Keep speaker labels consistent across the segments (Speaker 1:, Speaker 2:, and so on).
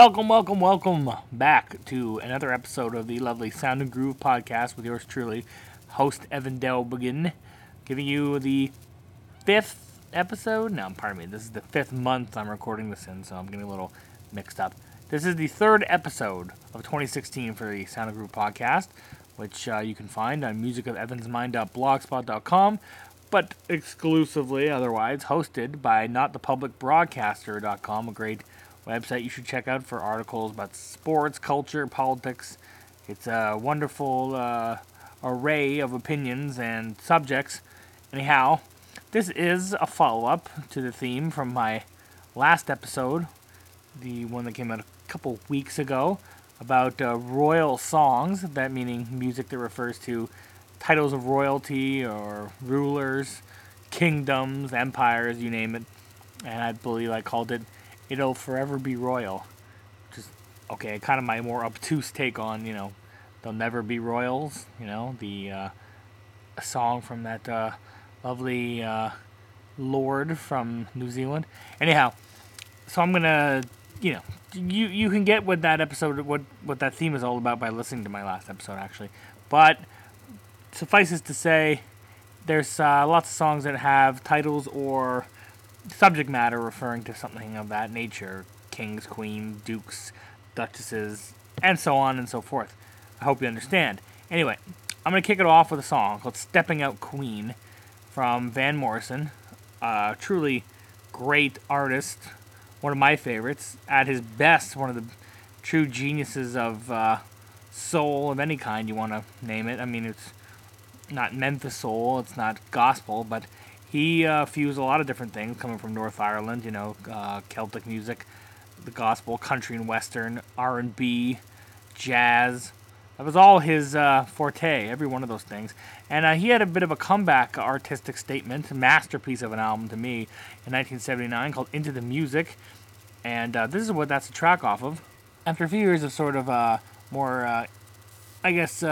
Speaker 1: Welcome, welcome, welcome back to another episode of the lovely Sound and Groove podcast with yours truly, host Evan Delbegin, giving you the fifth episode. No, pardon me. This is the fifth month I'm recording this in, so I'm getting a little mixed up. This is the third episode of 2016 for the Sound and Groove podcast, which uh, you can find on musicofevansmind.blogspot.com, but exclusively otherwise hosted by notthepublicbroadcaster.com, a great website you should check out for articles about sports, culture, politics. It's a wonderful uh, array of opinions and subjects. Anyhow, this is a follow up to the theme from my last episode, the one that came out a couple weeks ago, about uh, royal songs, that meaning music that refers to titles of royalty or rulers, kingdoms, empires, you name it. And I believe I called it it'll forever be royal. Just okay, kind of my more obtuse take on you know, they'll never be royals. You know, the uh, song from that uh, lovely uh, Lorde from New Zealand. Anyhow, so I'm gonna you know you you can get what that episode what what that theme is all about by listening to my last episode actually, but suffices to say. There's uh, lots of songs that have titles or subject matter referring to something of that nature kings, queens, dukes, duchesses, and so on and so forth. I hope you understand. Anyway, I'm going to kick it off with a song called Stepping Out Queen from Van Morrison, a truly great artist, one of my favorites. At his best, one of the true geniuses of uh, soul of any kind you want to name it. I mean, it's not Memphis soul, it's not gospel, but he uh, fused a lot of different things coming from North Ireland. You know, uh, Celtic music, the gospel, country and western, R and B, jazz. That was all his uh, forte. Every one of those things, and uh, he had a bit of a comeback artistic statement, masterpiece of an album to me, in 1979 called "Into the Music," and uh, this is what that's a track off of. After a few years of sort of uh, more, I guess,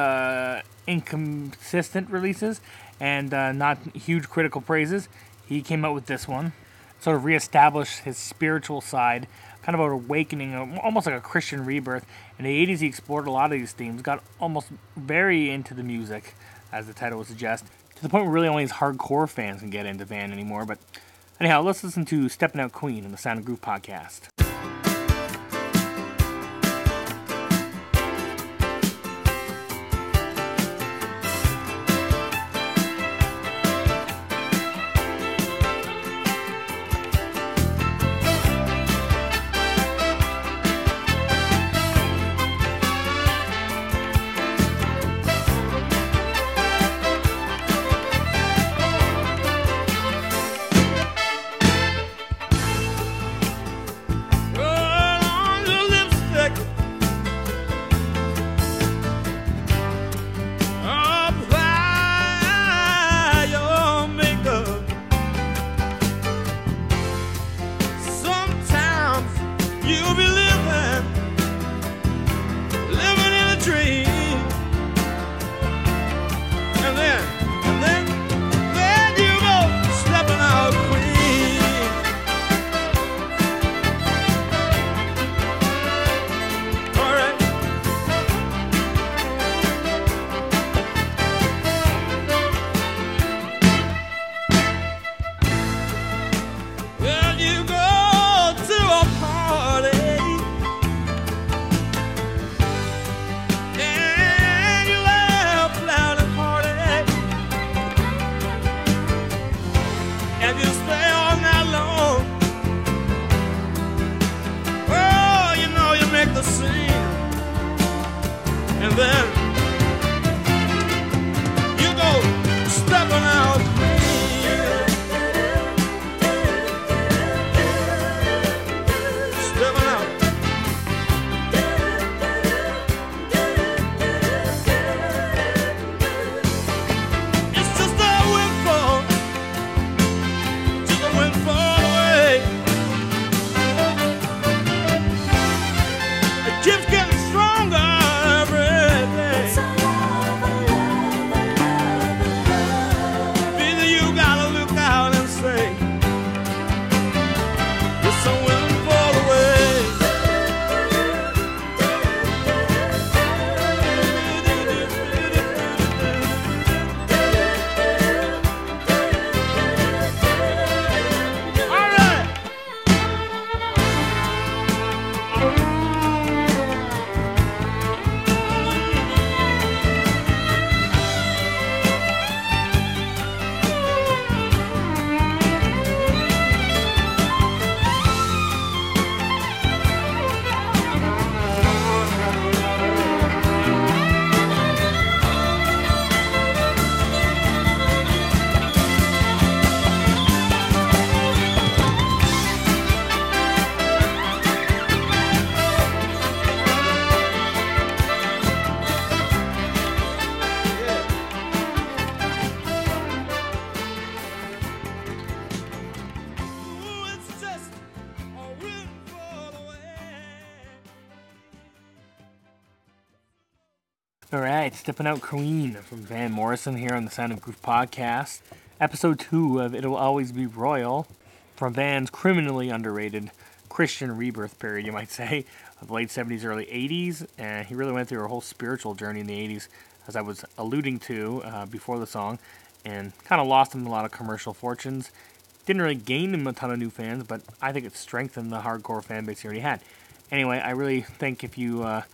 Speaker 1: inconsistent releases and uh, not huge critical praises, he came out with this one. Sort of reestablished his spiritual side, kind of an awakening, almost like a Christian rebirth. In the 80s, he explored a lot of these themes, got almost very into the music, as the title would suggest, to the point where really only his hardcore fans can get into Van anymore. But anyhow, let's listen to Stepping Out Queen in the Sound of Groove podcast. Stepping out Queen from Van Morrison here on the Sound of Groove podcast, episode two of It'll Always Be Royal from Van's criminally underrated Christian rebirth period, you might say, of the late 70s, early 80s. And he really went through a whole spiritual journey in the 80s, as I was alluding to uh, before the song, and kind of lost him a lot of commercial fortunes. Didn't really gain him a ton of new fans, but I think it strengthened the hardcore fan base he already had. Anyway, I really think if you uh,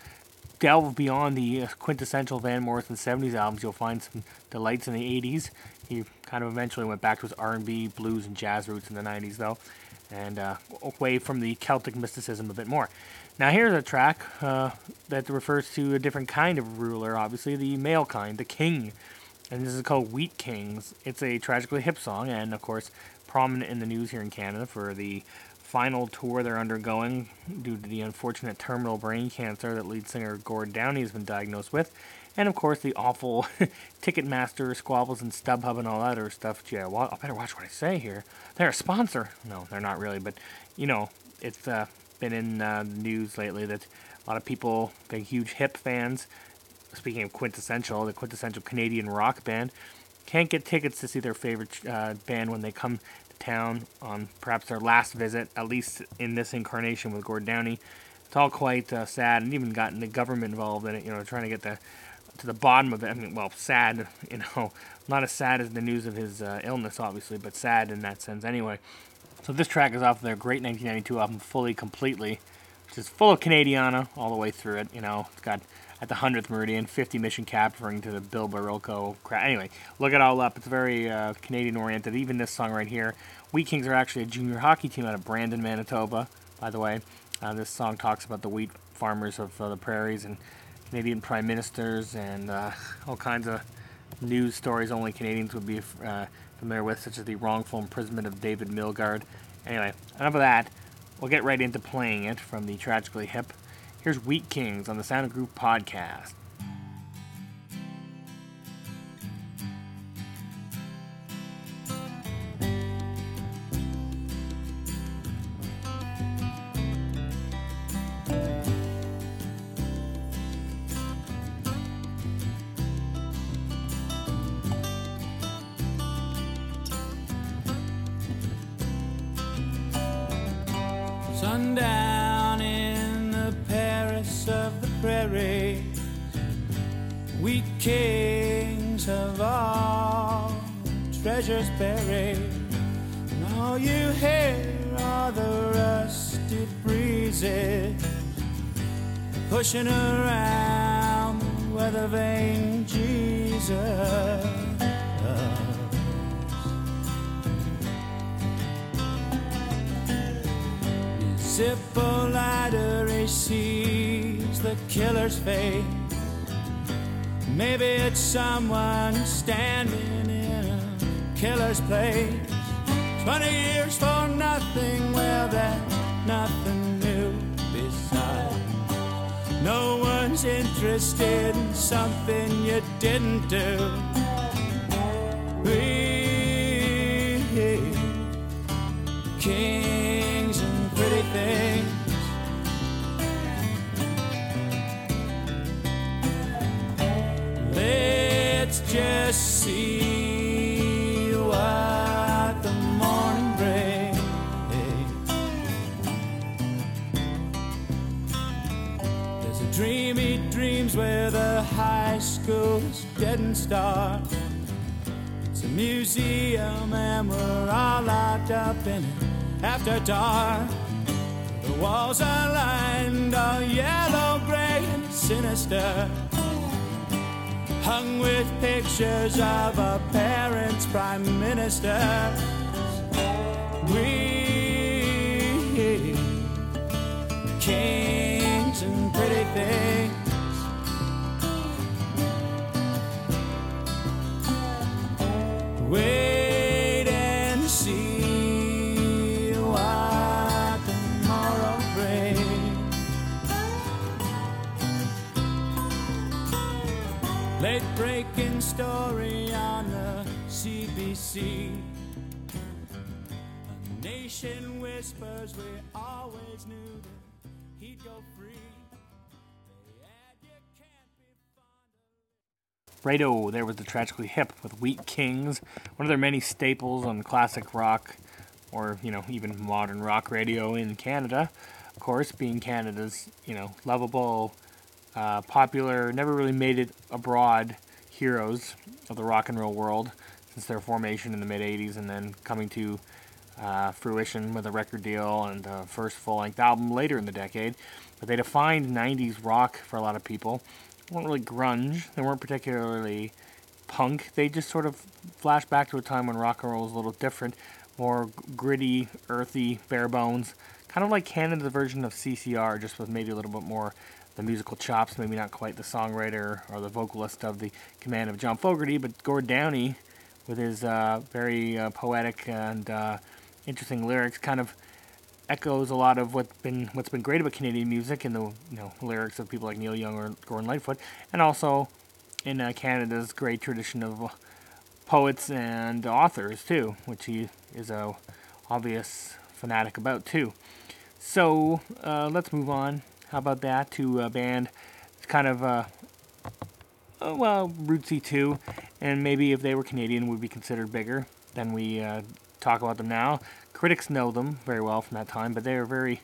Speaker 1: delve beyond the uh, quintessential Van Morrison 70s albums, you'll find some delights in the 80s. He kind of eventually went back to his R&B, blues, and jazz roots in the 90s, though, and uh, away from the Celtic mysticism a bit more. Now, here's a track uh, that refers to a different kind of ruler, obviously, the male kind, the king. And this is called Wheat Kings. It's a tragically hip song, and of course, prominent in the news here in Canada for the final tour they're undergoing due to the unfortunate terminal brain cancer that lead singer Gord Downie has been diagnosed with. And of course, the awful Ticketmaster squabbles and StubHub and all that other stuff. Yeah, well, I better watch what I say here. They're a sponsor. No, they're not really, but you know, it's uh, been in uh, the news lately that a lot of people, big, huge hip fans, speaking of quintessential, the quintessential Canadian rock band, can't get tickets to see their favorite uh, band when they come town on perhaps their last visit, at least in this incarnation with Gord Downie. It's all quite uh, sad, and even gotten the government involved in it. You know, trying to get the to the bottom of it. I mean, well, sad. You know, not as sad as the news of his uh, illness, obviously, but sad in that sense anyway. So this track is off their great 1992 album, Fully Completely, which is full of Canadiana all the way through it. You know, it's got at the 100th Meridian, 50 Mission Cap, referring to the Bill Barilko crap. Anyway, look it all up. It's very uh, Canadian oriented. Even this song right here. Wheat Kings are actually a junior hockey team out of Brandon, Manitoba, by the way. Uh, this song talks about the wheat farmers of uh, the prairies and Canadian prime ministers and uh, all kinds of news stories only Canadians would be uh, familiar with, such as the wrongful imprisonment of David Milgaard. Anyway, enough of that. We'll get right into playing it from the Tragically Hip. Here's Wheat Kings on the Sound of Groove podcast.
Speaker 2: Kings and pretty things. Let's just see what the morning brings. There's a dream he dreams where the high school's dead and star. It's a museum and we're after dark. The walls are lined all yellow, gray, and sinister. Hung with pictures of our parents' prime ministers. Wheat kings and pretty things. Breaking story on the CBC. A nation whispers we always knew that he'd go free.
Speaker 1: Fredo, there was the Tragically Hip with Wheat Kings, one of their many staples on classic rock or, you know, even modern rock radio in Canada. Of course, being Canada's, you know, lovable, uh, popular, never really made it abroad heroes of the rock and roll world since their formation in the mid 80s and then coming to uh, fruition with a record deal and a first full length album later in the decade. But they defined 90s rock for a lot of people. They weren't really grunge, they weren't particularly punk. They just sort of flash back to a time when rock and roll was a little different, more gritty, earthy, bare bones. Kind of like Canada's version of CCR, just with maybe a little bit more the musical chops, maybe not quite the songwriter or the vocalist of the command of John Fogerty, but Gord Downie, with his uh, very uh, poetic and uh, interesting lyrics, kind of echoes a lot of what's been what's been great about Canadian music and the you know lyrics of people like Neil Young or Gordon Lightfoot, and also in uh, Canada's great tradition of poets and authors too, which he is a obvious fanatic about too. So uh, let's move on. How about that to a band? It's kind of uh, uh, well rootsy too, and maybe if they were Canadian, would be considered bigger than we uh, talk about them now. Critics know them very well from that time, but they are a very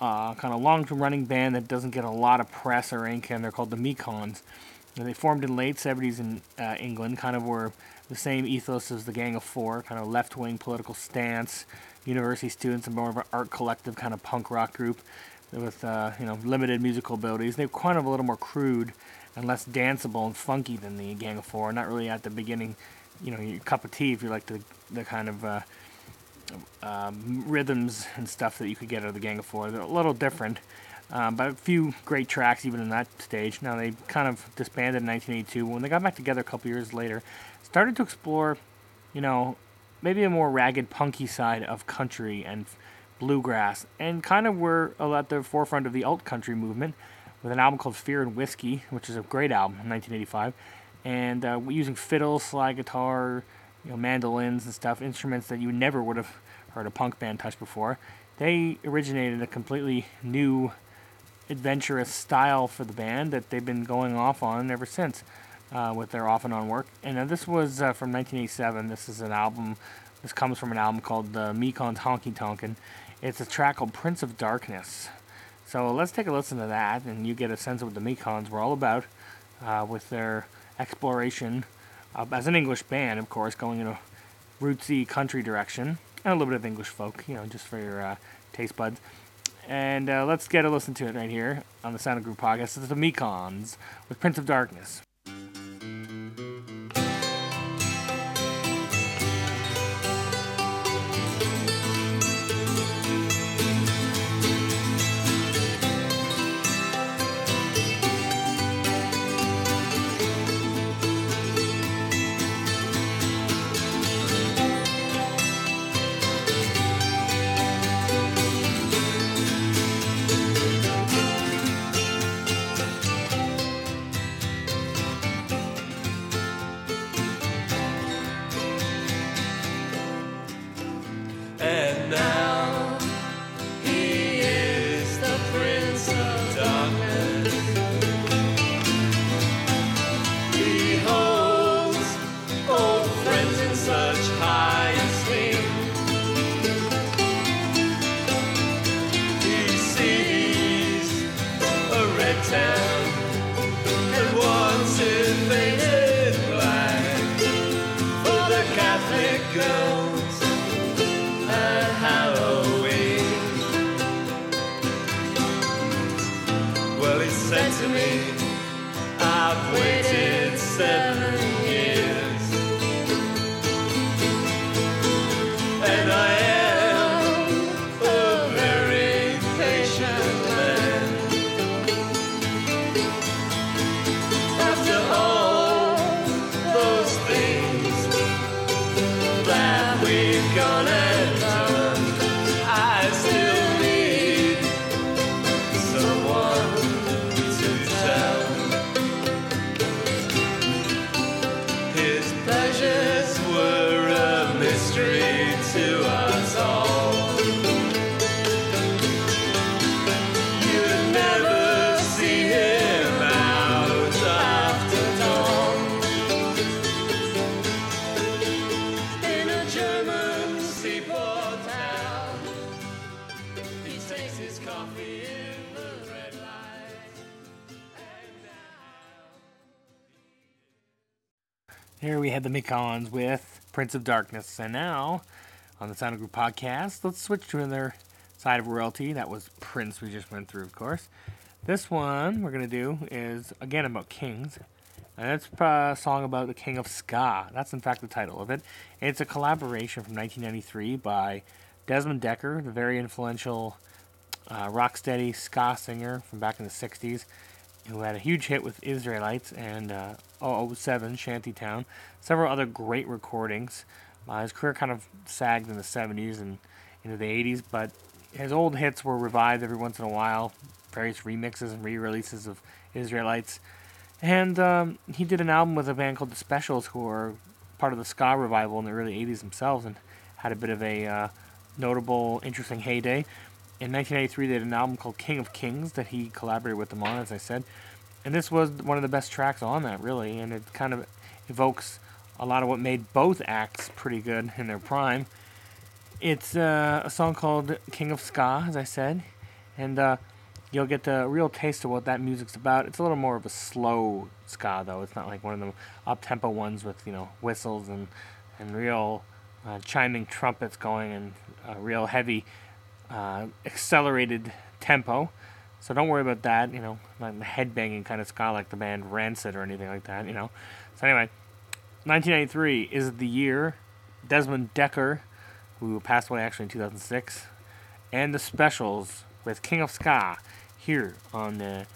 Speaker 1: uh, kind of long-running band that doesn't get a lot of press or ink, and they're called the Mekons. And they formed in late 70s in uh, England, kind of were the same ethos as the Gang of Four, kind of left-wing political stance, university students, and more of an art collective kind of punk rock group with uh, you know limited musical abilities. They're kind of a little more crude and less danceable and funky than the Gang of Four. Not really at the beginning, you know, your cup of tea if you like the the kind of uh, um, rhythms and stuff that you could get out of the Gang of Four. They're a little different, um, but a few great tracks even in that stage. Now they kind of disbanded in 1982. When they got back together a couple years later, started to explore, you know, maybe a more ragged, punky side of country and bluegrass, and kind of were at the forefront of the alt country movement with an album called Fear and Whiskey, which is a great album, in 1985, and uh, using fiddle, slide guitar, you know, mandolins and stuff, instruments that you never would have heard a punk band touch before. They originated a completely new, adventurous style for the band that they've been going off on ever since uh, with their off and on work. And uh, this was uh, from 1987. This is an album. This comes from an album called uh, Mekon's Honky Tonkin'. It's a track called Prince of Darkness. So let's take a listen to that, and you get a sense of what the Mekons were all about uh, with their exploration uh, as an English band, of course, going in a rootsy country direction and a little bit of English folk, you know, just for your uh, taste buds. And uh, let's get a listen to it right here on the Sound of Groove podcast. It's the Mekons with Prince of Darkness. Had the Mekons with Prince of Darkness. And now, on the Sound of Groove podcast, let's switch to another side of royalty. That was Prince we just went through, of course. This one we're going to do is, again, about kings. And it's a song about the king of ska. That's, in fact, the title of it. It's a collaboration from 1993 by Desmond Dekker, the very influential uh, rocksteady ska singer from back in the 60s, who had a huge hit with Israelites and uh, 007, Shantytown, several other great recordings. Uh, his career kind of sagged in the 70s and into the 80s, but his old hits were revived every once in a while, various remixes and re releases of Israelites. And um, he did an album with a band called The Specials, who were part of the ska revival in the early 80s themselves and had a bit of a uh, notable, interesting heyday. In 1983, they did an album called King of Kings that he collaborated with them on, as I said. And this was one of the best tracks on that, really. And it kind of evokes a lot of what made both acts pretty good in their prime. It's uh, a song called King of Ska, as I said. And uh, you'll get a real taste of what that music's about. It's a little more of a slow ska, though. It's not like one of the up-tempo ones with you know whistles and and real uh, chiming trumpets going and real heavy uh, accelerated tempo. So don't worry about that. You know, the headbanging kind of ska like the band Rancid or anything like that. You know. So anyway, 1993 is the year. Desmond Dekker, who passed away actually in 2006, and the Specials with King of Ska here on the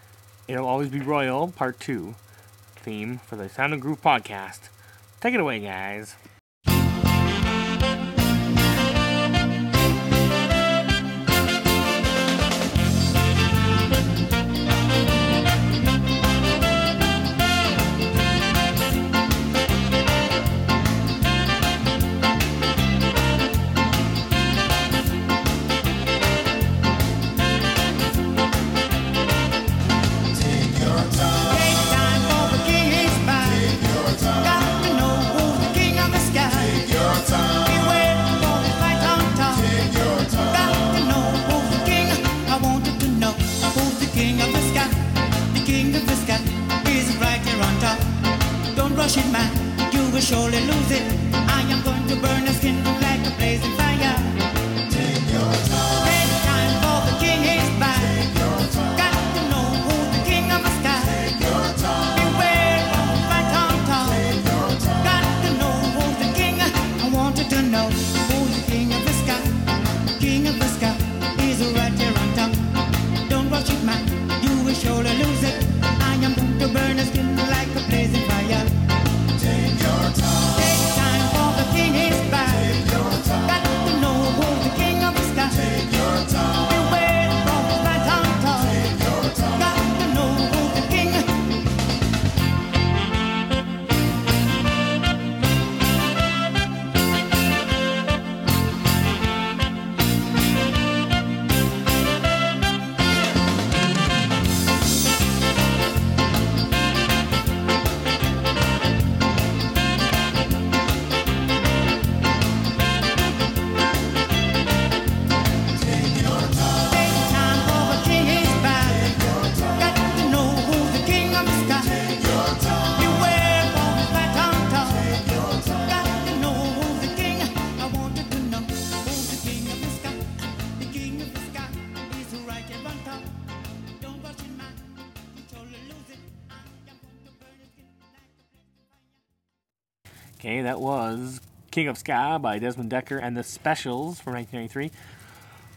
Speaker 1: It'll Always Be Royal Part 2 theme for the Sound and Groove podcast. Take it away, guys. That was King of Ska by Desmond Dekker and the Specials from 1993.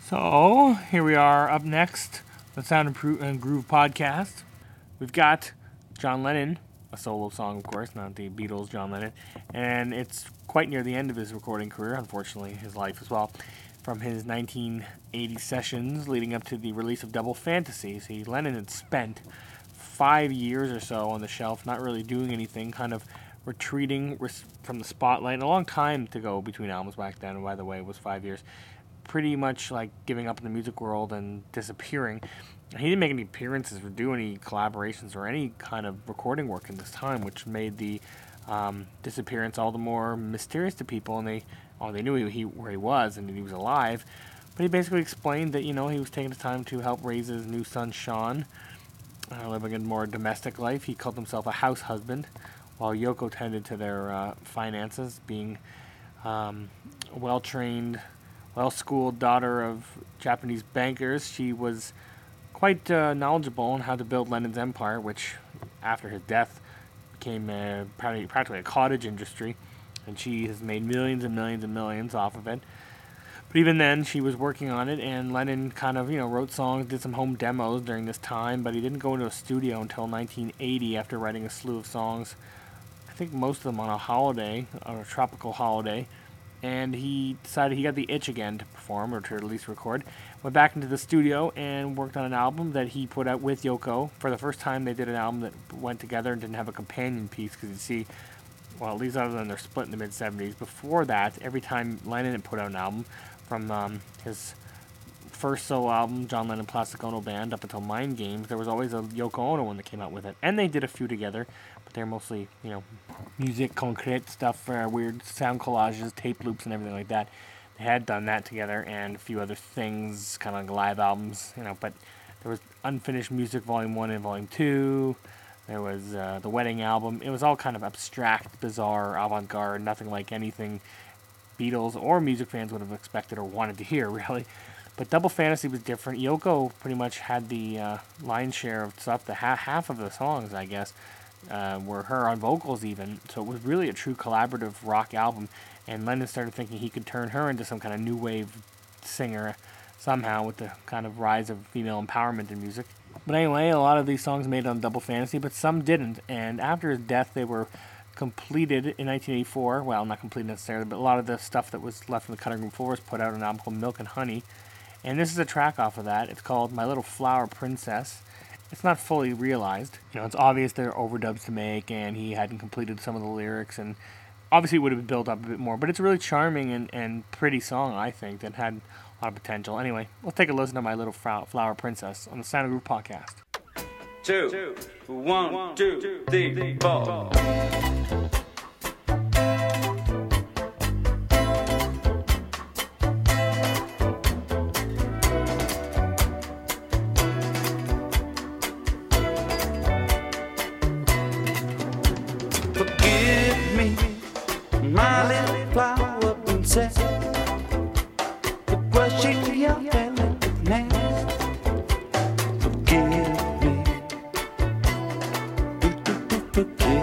Speaker 1: So here we are up next, the Sound and Groove podcast. We've got John Lennon, a solo song, of course, not the Beatles, John Lennon, and it's quite near the end of his recording career, unfortunately, his life as well. From his 1980 sessions leading up to the release of Double Fantasy, see, Lennon had spent five years or so on the shelf, not really doing anything, kind of retreating from the spotlight. A long time to go between albums back then, by the way, it was five years. Pretty much like giving up in the music world and disappearing. He didn't make any appearances or do any collaborations or any kind of recording work in this time, which made the um, disappearance all the more mysterious to people. And they, oh, they knew he, he, where he was and he was alive. But he basically explained that you know he was taking the time to help raise his new son Sean, uh, living a more domestic life. He called himself a house husband, while Yoko tended to their uh, finances, being um, a well trained, well schooled daughter of Japanese bankers. She was quite uh, knowledgeable on how to build Lennon's empire, which after his death became a, practically a cottage industry, and she has made millions and millions and millions off of it. But even then, she was working on it, and Lennon kind of, you know, wrote songs, did some home demos during this time, but he didn't go into a studio until 1980 after writing a slew of songs. Think most of them on a holiday, on a tropical holiday. And he decided he got the itch again to perform, or to at least record. Went back into the studio and worked on an album that he put out with Yoko. For the first time, they did an album that went together and didn't have a companion piece, because you see, well, at least other than their split in the mid 70s, before that, every time Lennon had put out an album, from um, his first solo album, John Lennon Plastic Ono Band, up until Mind Games, there was always a Yoko Ono one that came out with it. And they did a few together, they're mostly, you know, music concrete stuff, for weird sound collages, tape loops, and everything like that. They had done that together and a few other things, kind of like live albums, you know, but there was Unfinished Music Volume 1 and Volume 2. There was uh, the Wedding album. It was all kind of abstract, bizarre, avant garde, nothing like anything Beatles or music fans would have expected or wanted to hear, really. But Double Fantasy was different. Yoko pretty much had the uh, lion's share of stuff. The ha- half of the songs, I guess, uh, were her on vocals, even. So it was really a true collaborative rock album. And Lennon started thinking he could turn her into some kind of new wave singer somehow with the kind of rise of female empowerment in music. But anyway, a lot of these songs made on Double Fantasy, but some didn't. And after his death, they were completed in 1984. Well, not completed necessarily, but a lot of the stuff that was left in the cutting room floor was put out on an album called Milk and Honey. And this is a track off of that. It's called My Little Flower Princess. It's not fully realized. You know, it's obvious there are overdubs to make, and he hadn't completed some of the lyrics, and obviously it would have been built up a bit more. But it's a really charming and, and pretty song, I think, that had a lot of potential. Anyway, let's take a listen to My Little Flower Princess on the Sound of Groove podcast.
Speaker 3: Two, one, two, three, four. forget.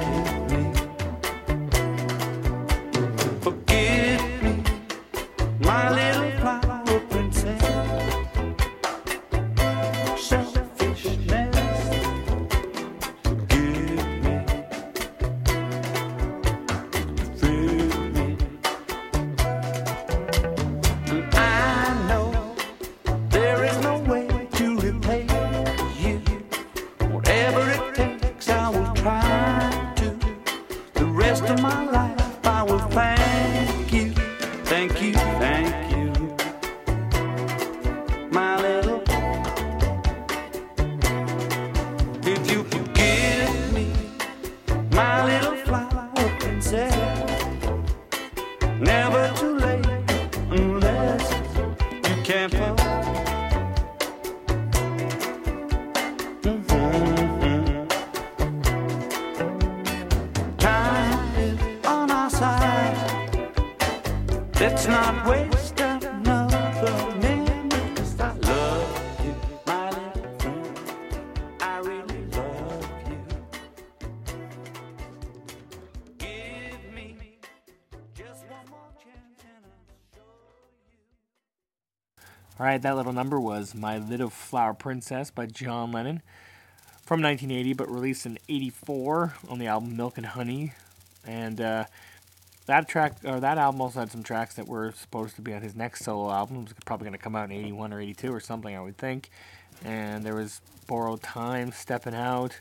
Speaker 1: Alright, that little number was My Little Flower Princess by John Lennon from 1980, but released in 84 on the album Milk and Honey. And uh, that track, or that album also had some tracks that were supposed to be on his next solo album. It was probably going to come out in 81 or 82 or something, I would think. And there was Borrowed Time, Stepping Out.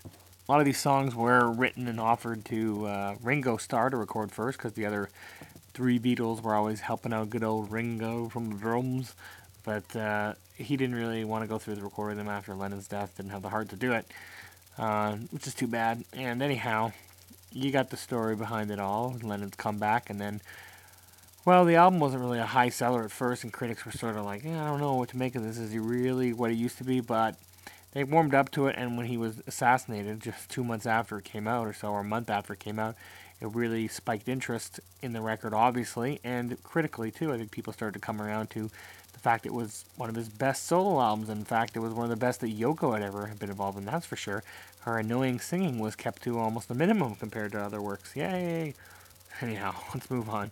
Speaker 1: A lot of these songs were written and offered to uh, Ringo Starr to record first because the other three Beatles were always helping out good old Ringo from the drums but uh, he didn't really want to go through the recording them after Lennon's death. Didn't have the heart to do it, uh, which is too bad. And anyhow, you got the story behind it all. Lennon's comeback, and then, well, the album wasn't really a high seller at first, and critics were sort of like, yeah, I don't know what to make of this. Is he really what he used to be? But they warmed up to it, and when he was assassinated, just two months after it came out, or so, or a month after it came out, it really spiked interest in the record, obviously, and critically too. I think people started to come around to the fact it was one of his best solo albums. In fact, it was one of the best that Yoko had ever been involved in. That's for sure. Her annoying singing was kept to almost a minimum compared to other works. Yay! Anyhow, let's move on.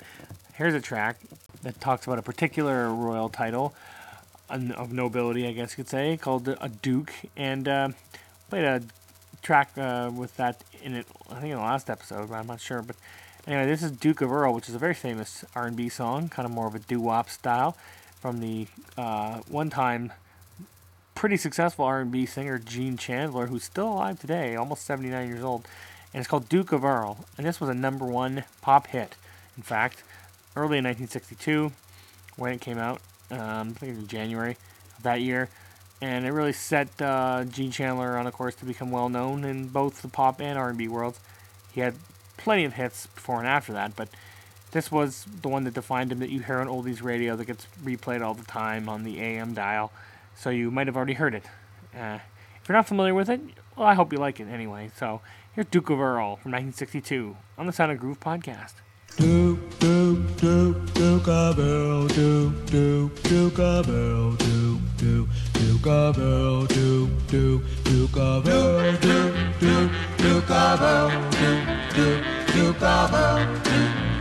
Speaker 1: Here's a track that talks about a particular royal title of nobility, I guess you could say, called a Duke, and uh, played a track uh, with that in it. I think in the last episode, but I'm not sure. But anyway, this is Duke of Earl, which is a very famous R&B song, kind of more of a doo-wop style, from the uh, one-time pretty successful R&B singer Gene Chandler, who's still alive today, almost 79 years old, and it's called Duke of Earl, and this was a number one pop hit. In fact, early in 1962, when it came out, um, I think it was in January of that year, and it really set uh, Gene Chandler on a course to become well known in both the pop and R&B worlds. He had plenty of hits before and after that, but this was the one that defined him that you hear on oldies radio that gets replayed all the time on the AM dial, so you might have already heard it. Uh, if you're not familiar with it, well, I hope you like it anyway. So here's Duke of Earl from 1962 on the Sound of Groove podcast.
Speaker 4: Duke, Duke, Duke, Duke of Earl, Duke, Duke, Duke of Earl, Duke, Duke, Duke of Earl, Duke, Duke, Duke of Earl, Duke, Duke, Duke of Earl, Duke, Duke, Duke of Earl, Duke,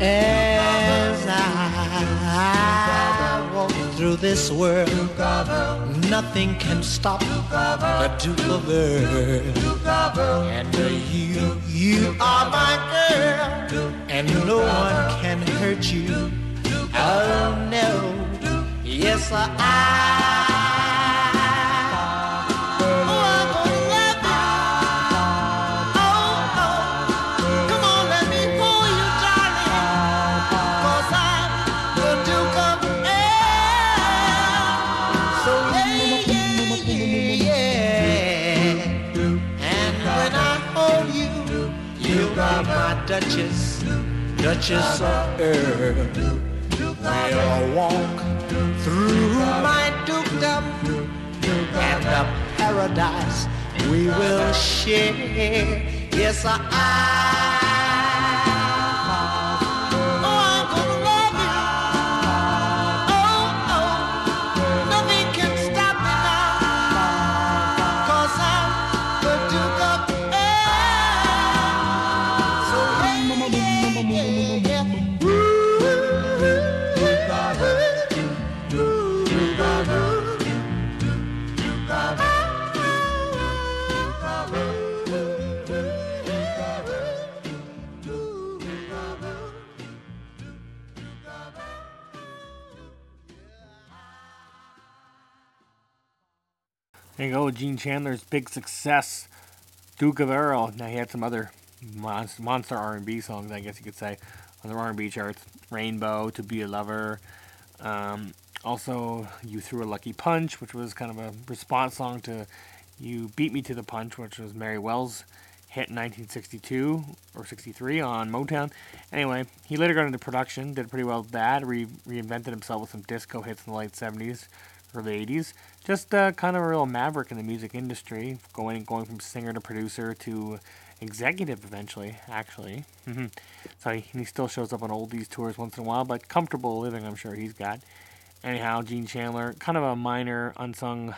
Speaker 4: As I walk through this world, nothing can stop the Duke of Earl, and you. You are my girl, and no one can hurt you. Oh no, yes I. Duchess, Duchess of Earl. We'll walk through my dukedom and the paradise we will share. Yes, I.
Speaker 1: Go, Gene Chandler's big success, Duke of Earl. Now he had some other monster, monster R&B songs, I guess you could say, on the R&B charts. Rainbow, To Be a Lover. Um, also, You Threw a Lucky Punch, which was kind of a response song to You Beat Me to the Punch, which was Mary Wells' hit in 1962 or 63 on Motown. Anyway, he later got into production, did pretty well with that, re- reinvented himself with some disco hits in the late 70s, early 80s. Just uh, kind of a real maverick in the music industry, going going from singer to producer to executive eventually, actually. Mhm. so he, he still shows up on oldies tours once in a while, but comfortable living, I'm sure he's got. Anyhow, Gene Chandler, kind of a minor, unsung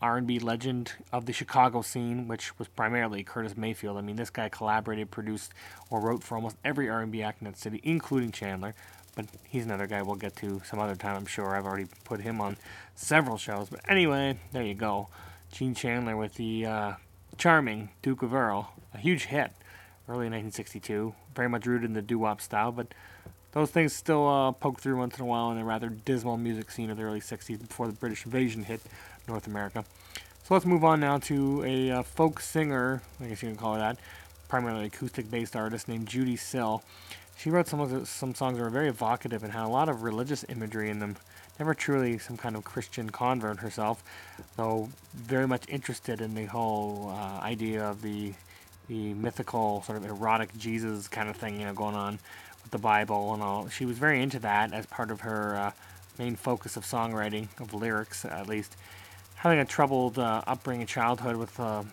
Speaker 1: R&B legend of the Chicago scene, which was primarily Curtis Mayfield. I mean, this guy collaborated, produced, or wrote for almost every R&B act in that city, including Chandler. But he's another guy we'll get to some other time, I'm sure. I've already put him on several shows. But anyway, there you go. Gene Chandler with the uh, charming Duke of Earl, a huge hit, early 1962. Very much rooted in the doo-wop style, but those things still uh, poke through once in a while in the rather dismal music scene of the early 60s before the British invasion hit North America. So let's move on now to a uh, folk singer, I guess you can call her that, primarily acoustic-based artist named Judee Sill. She wrote some of some songs that were very evocative and had a lot of religious imagery in them. Never truly some kind of Christian convert herself, though very much interested in the whole uh, idea of the the mythical sort of erotic Jesus kind of thing, you know, going on with the Bible and all. She was very into that as part of her uh, main focus of songwriting, of lyrics at least. Having a troubled uh, upbringing childhood with uh,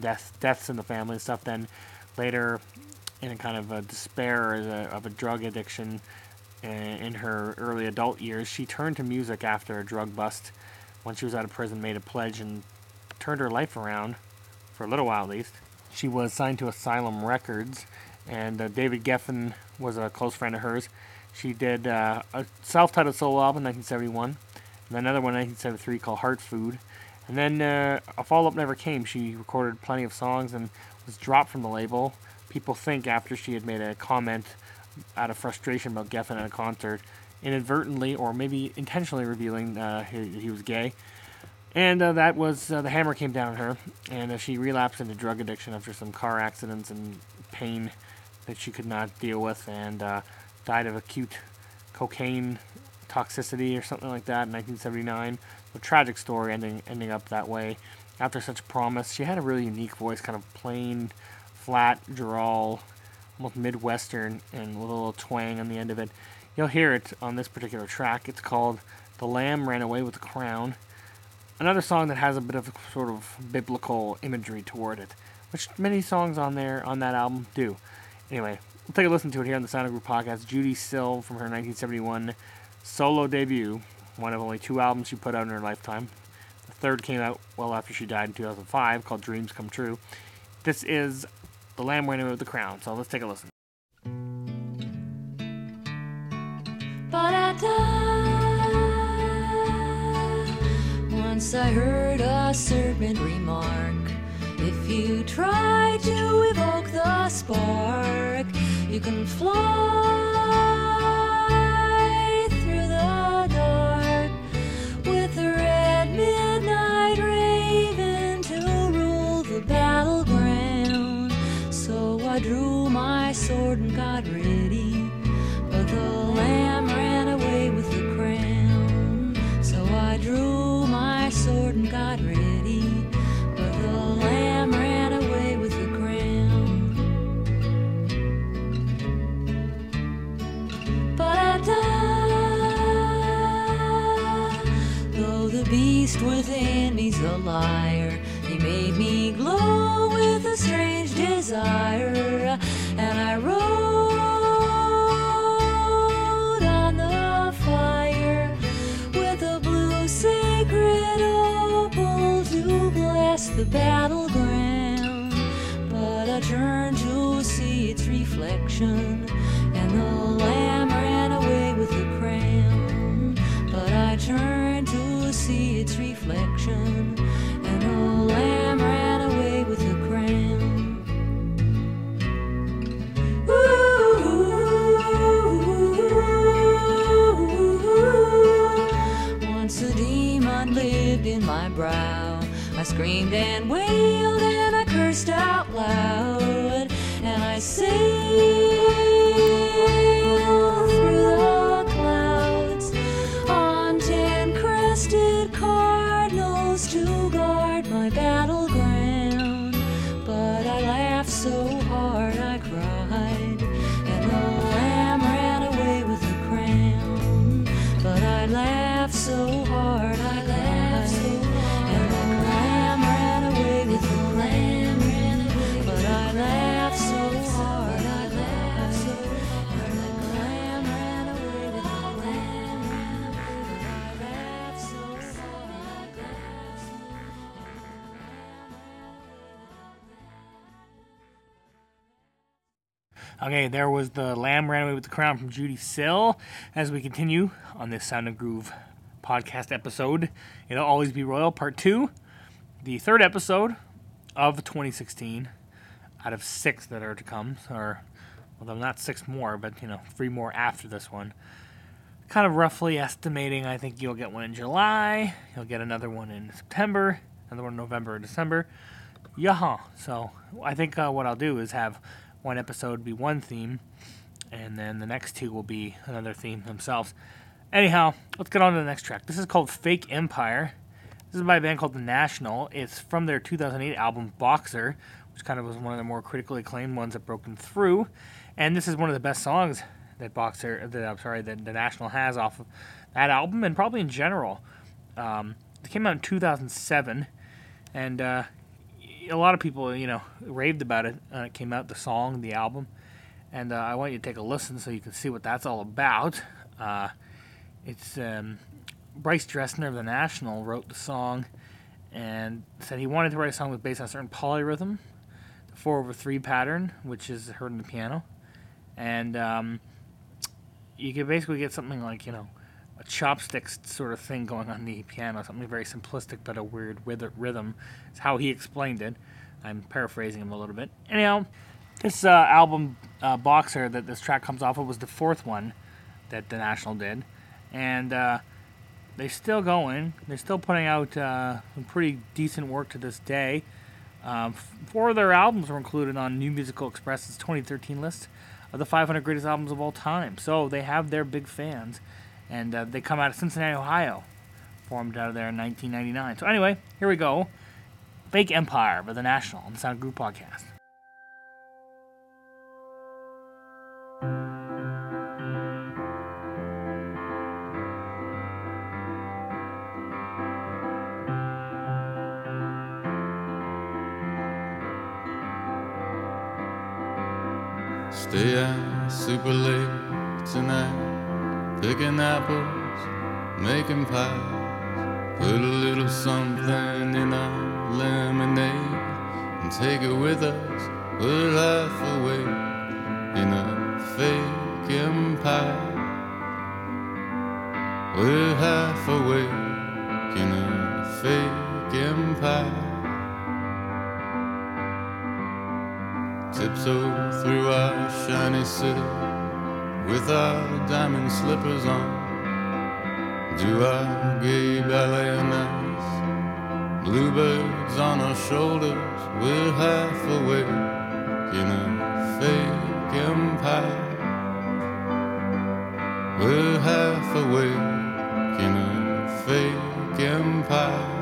Speaker 1: death, deaths in the family and stuff, then later in a kind of a despair a, of a drug addiction in her early adult years, she turned to music after a drug bust. When she was out of prison, made a pledge and turned her life around for a little while at least. She was signed to Asylum Records, and uh, David Geffen was a close friend of hers. She did uh, a self-titled solo album in 1971, and another one in 1973 called Heart Food. And then uh, a follow-up never came. She recorded plenty of songs and was dropped from the label. People think after she had made a comment out of frustration about Geffen at a concert, inadvertently or maybe intentionally revealing uh, he, he, was gay. And uh, that was uh, the hammer came down on her, and uh, she relapsed into drug addiction after some car accidents and pain that she could not deal with, and uh, died of acute cocaine toxicity or something like that in 1979. A tragic story ending ending up that way. After such promise, she had a really unique voice, kind of plain, flat drawl almost midwestern and with a little twang on the end of it. You'll hear it on this particular track. It's called "The Lamb Ran Away with the Crown." Another song that has a bit of sort of biblical imagery toward it, which many songs on there on that album do. Anyway, we'll take a listen to it here on the Sound of Groove podcast. Judee Sill from her 1971 solo debut, one of only two albums she put out in her lifetime. The third came out well after she died in 2005, called Dreams Come True. This is the Lamb away with the crown. So let's take a listen.
Speaker 5: Once I heard a serpent remark. If you try to evoke the spark, you can fly me's a liar. He made me glow with a strange desire, and I wrote on the fire with a blue sacred opal to bless the battleground. But I turned to see its reflection, and the lamb ran away with the crown. But I turned to see its reflection brow. I screamed and wailed and I cursed out loud, and I sailed
Speaker 1: Okay, there was the Lamb Ran Away with the Crown from Judee Sill. As we continue on this Sound of Groove podcast episode, it'll always be Royal Part 2, the third episode of 2016 out of six that are to come, or, well, not six more, but, you know, three more after this one. Kind of roughly estimating, I think you'll get one in July, you'll get another one in September, another one in November or December. Yaha. So I think uh, what I'll do is have one episode be one theme, and then the next two will be another theme themselves. Anyhow, let's get on to the next track. This is called Fake Empire. This is by a band called The National. It's from their 2008 album Boxer, which kind of was one of the more critically acclaimed ones that broken through. And this is one of the best songs that Boxer, that I'm sorry, that the National has off of that album, and probably in general. Um, it came out in 2007, and uh, a lot of people, you know, raved about it. Uh, it came out, the song, the album, and uh, I want you to take a listen so you can see what that's all about. Uh, it's um, Bryce Dessner of the National wrote the song, and said he wanted to write a song with based on a certain polyrhythm, the four over three pattern, which is heard in the piano, and um, you could basically get something like you know a chopsticks sort of thing going on the piano, something very simplistic but a weird rhythm. Is how he explained it. I'm paraphrasing him a little bit. Anyhow, this uh, album uh, Boxer that this track comes off of was the fourth one that the National did, and uh, they're still going. They're still putting out uh, some pretty decent work to this day. Um, four of their albums were included on New Musical Express's 2013 list of the 500 greatest albums of all time. So they have their big fans, and uh, they come out of Cincinnati, Ohio, formed out of there in 1999. So anyway, here we go. Fake Empire by the National on the Sound Group podcast.
Speaker 6: With us. We're half awake in a fake empire. We're half awake in a fake empire. Tiptoe through our shiny city with our diamond slippers on. Do our gay ballet ice. Bluebirds on our shoulders, we're half We're half awake in a fake empire.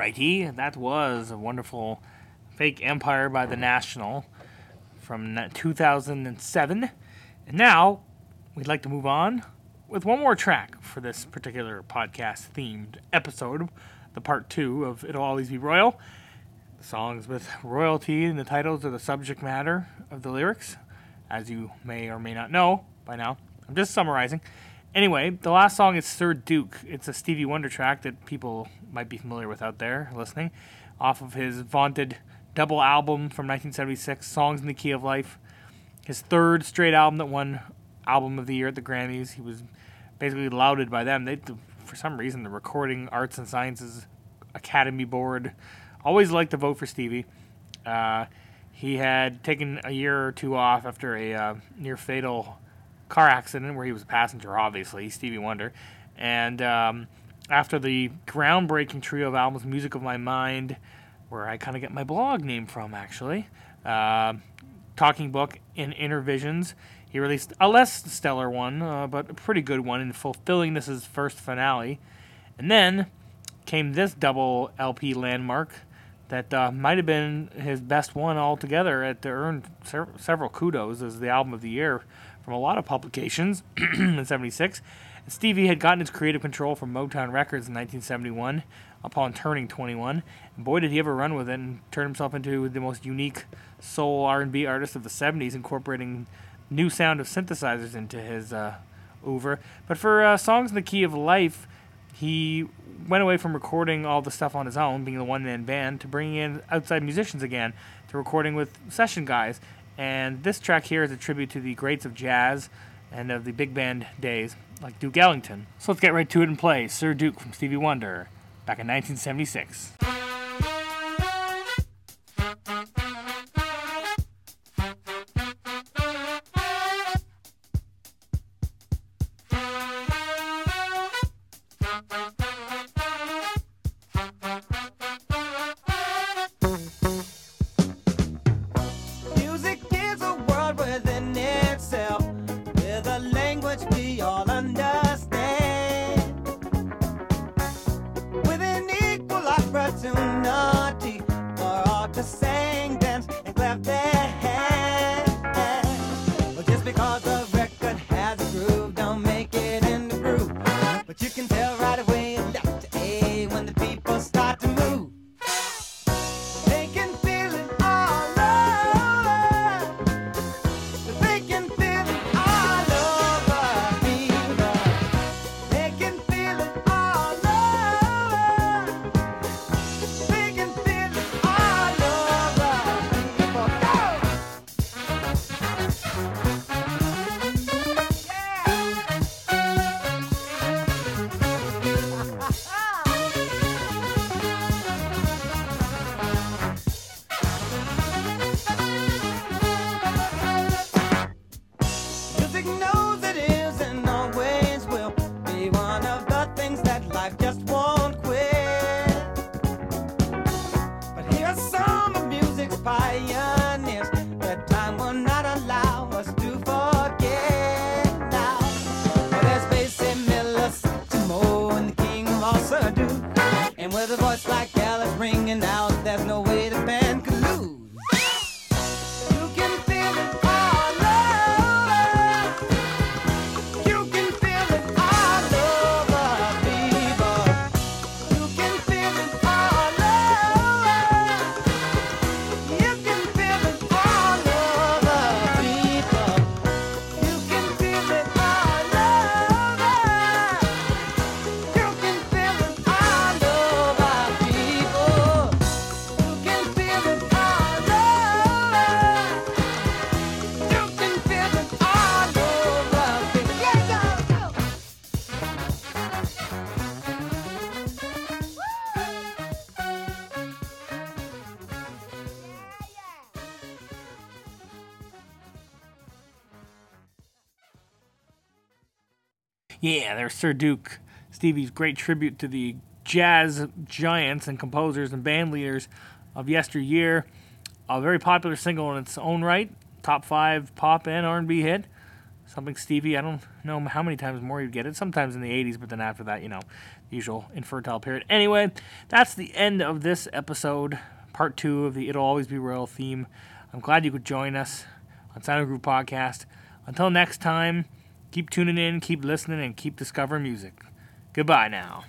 Speaker 1: Alrighty, that was a wonderful Fake Empire by the National from 2007. And now we'd like to move on with one more track for this particular podcast themed episode, the part two of It'll Always Be Royal. The songs with royalty in the titles are the subject matter of the lyrics, as you may or may not know by now. I'm just summarizing. Anyway, the last song is Sir Duke. It's a Stevie Wonder track that people might be familiar with out there listening, off of his vaunted double album from 1976, Songs in the Key of Life. His third straight album that won Album of the Year at the Grammys. He was basically lauded by them. They, for some reason, the Recording Arts and Sciences Academy Board always liked to vote for Stevie. Uh, he had taken a year or two off after a uh, near fatal car accident where he was a passenger, obviously, Stevie Wonder. And um, after the groundbreaking trio of albums, Music of My Mind, where I kind of get my blog name from, actually, uh, Talking Book, and Innervisions, He released a less stellar one, uh, but a pretty good one in Fulfillingness' his first finale. And then came this double LP landmark that uh, might have been his best one altogether. It earned ser- several kudos as the album of the year from a lot of publications in '76. Stevie had gotten his creative control from Motown Records in 1971 upon turning 21. And boy, did he ever run with it and turn himself into the most unique soul R&B artist of the 70s, incorporating new sound of synthesizers into his uh, oeuvre. But for uh, songs in the key of life, he went away from recording all the stuff on his own, being the one man band, to bringing in outside musicians again, to recording with session guys. And this track here is a tribute to the greats of jazz and of the big band days, like Duke Ellington. So let's get right to it and play Sir Duke from Stevie Wonder back in 1976.
Speaker 7: And Yeah,
Speaker 1: there's Sir Duke, Stevie's great tribute to the jazz giants and composers and band leaders of yesteryear. A very popular single in its own right, top five pop and R&B hit. Something Stevie, I don't know how many times more you'd get it. Sometimes in the 80s, but then after that, you know, usual infertile period. Anyway, that's the end of this episode, part two of the It'll Always Be Royal theme. I'm glad you could join us on Sound Group Podcast. Until next time, keep tuning in, keep listening, and keep discovering music. Goodbye now.